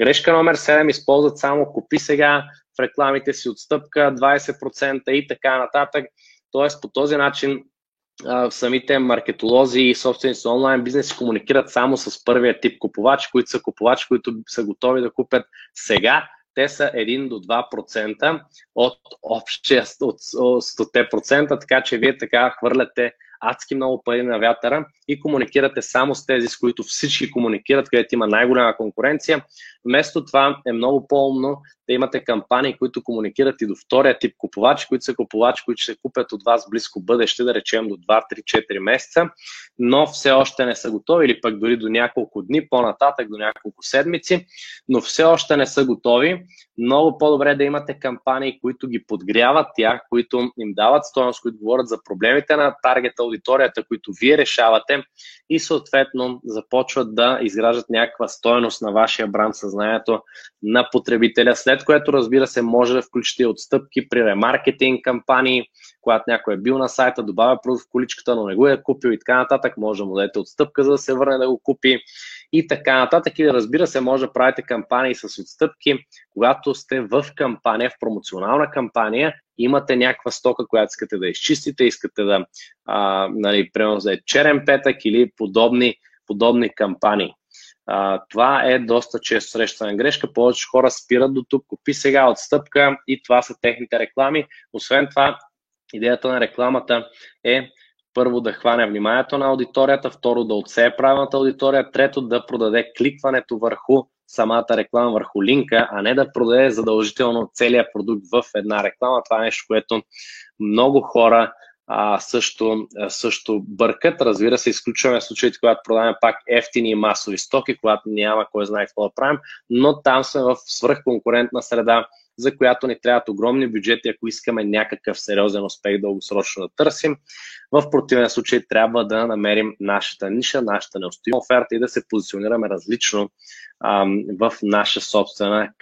Грешка номер 7 използват само купи сега в рекламите си отстъпка 20% и така нататък. Тоест по този начин самите маркетолози и собственици на онлайн бизнес комуникират само с първия тип купувачи, които са купувачи, които са готови да купят сега. Те са 1 до 2% от общия от 100%, така че вие така хвърляте адски много пари на вятъра и комуникирате само с тези, с които всички комуникират, където има най-голяма конкуренция. Вместо това е много по-умно да имате кампании, които комуникират и до втория тип купувачи, които са купувачи, които ще купят от вас близко бъдеще, да речем до 2, 3, 4 месеца, но все още не са готови или пък дори до няколко дни, по-нататък до няколко седмици, но все още не са готови. Много по-добре да имате кампании, които ги подгряват тях, които им дават стоеност, които говорят за проблемите на таргета аудиторията, които вие решавате и съответно започват да изграждат някаква стоеност на вашия бранд съзнанието на потребителя, след което разбира се може да включите отстъпки при ремаркетинг кампании, когато някой е бил на сайта, добавя продукт в количката, но не го е купил и така нататък, може да му дадете отстъпка, за да се върне да го купи и така нататък. Или разбира се, може да правите кампании с отстъпки, когато сте в кампания, в промоционална кампания, имате някаква стока, която искате да изчистите, искате да, а, нали, примерно за черен петък или подобни, подобни кампании. А, това е доста често срещана грешка. Повече хора спират до тук, купи сега отстъпка и това са техните реклами. Освен това, идеята на рекламата е първо да хване вниманието на аудиторията, второ да отсее правилната аудитория, трето да продаде кликването върху самата реклама, върху линка, а не да продаде задължително целият продукт в една реклама. Това е нещо, което много хора а, също, също бъркат. Разбира се, изключваме случаите, когато продаваме пак ефтини и масови стоки, когато няма кой знае какво да правим, но там сме в свръхконкурентна среда, за която ни трябват огромни бюджети, ако искаме някакъв сериозен успех дългосрочно да търсим. В противен случай трябва да намерим нашата ниша, нашата неустоима оферта и да се позиционираме различно ам, в наша собствена